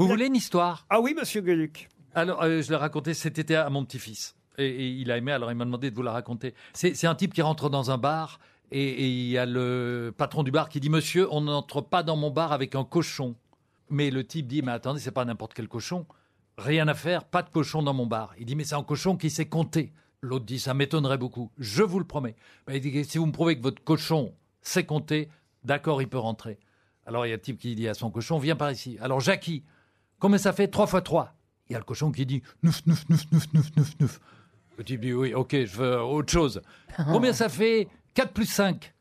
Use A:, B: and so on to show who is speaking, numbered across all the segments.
A: Vous voulez une histoire?
B: Ah oui, monsieur Gueluc.
A: Alors, euh, je l'ai raconté cet été à mon petit-fils. Et, et il a aimé, alors il m'a demandé de vous la raconter. C'est c'est un type qui rentre dans un bar et, et il y a le patron du bar qui dit Monsieur, on n'entre pas dans mon bar avec un cochon. Mais le type dit Mais attendez, c'est pas n'importe quel cochon. Rien à faire, pas de cochon dans mon bar. Il dit Mais c'est un cochon qui sait compter. L'autre dit Ça m'étonnerait beaucoup. Je vous le promets. Ben, il dit Si vous me prouvez que votre cochon sait compter, d'accord, il peut rentrer. Alors il y a le type qui dit à son cochon Viens par ici. Alors Jackie, combien ça fait 3 fois 3 Il y a le cochon qui dit Neuf, neuf, neuf, neuf, neuf, neuf, neuf. Le type dit Oui, ok, je veux autre chose. Combien ça fait 4 plus 5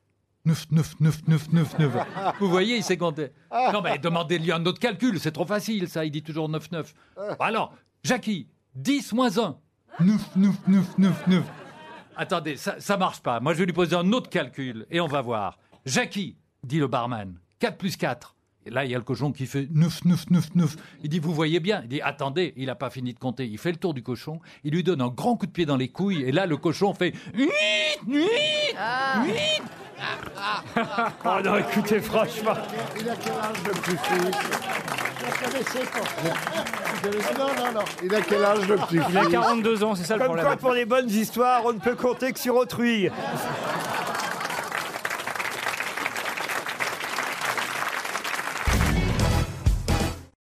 A: 9, 9, 9, 9, 9, 9. Vous voyez, il sait compter. Non, mais demandez-lui un autre calcul, c'est trop facile, ça. Il dit toujours 9, 9. Alors, Jackie, 10 moins 1. 9, 9, 9, 9, 9. Attendez, ça, ça marche pas. Moi, je vais lui poser un autre calcul et on va voir. Jackie, dit le barman, 4 plus 4. Et là, il y a le cochon qui fait 9, 9, 9, 9. Il dit, vous voyez bien. Il dit, attendez, il n'a pas fini de compter. Il fait le tour du cochon. Il lui donne un grand coup de pied dans les couilles. Et là, le cochon fait 8, 8, 8.
B: Ah non, écoutez, franchement.
C: Il a quel âge le petit-fils Non, non, non. Il a quel âge le petit-fils
D: Il a 42 ans, c'est ça le
B: Comme
D: problème.
B: quoi, pour les bonnes histoires, on ne peut compter que sur autrui.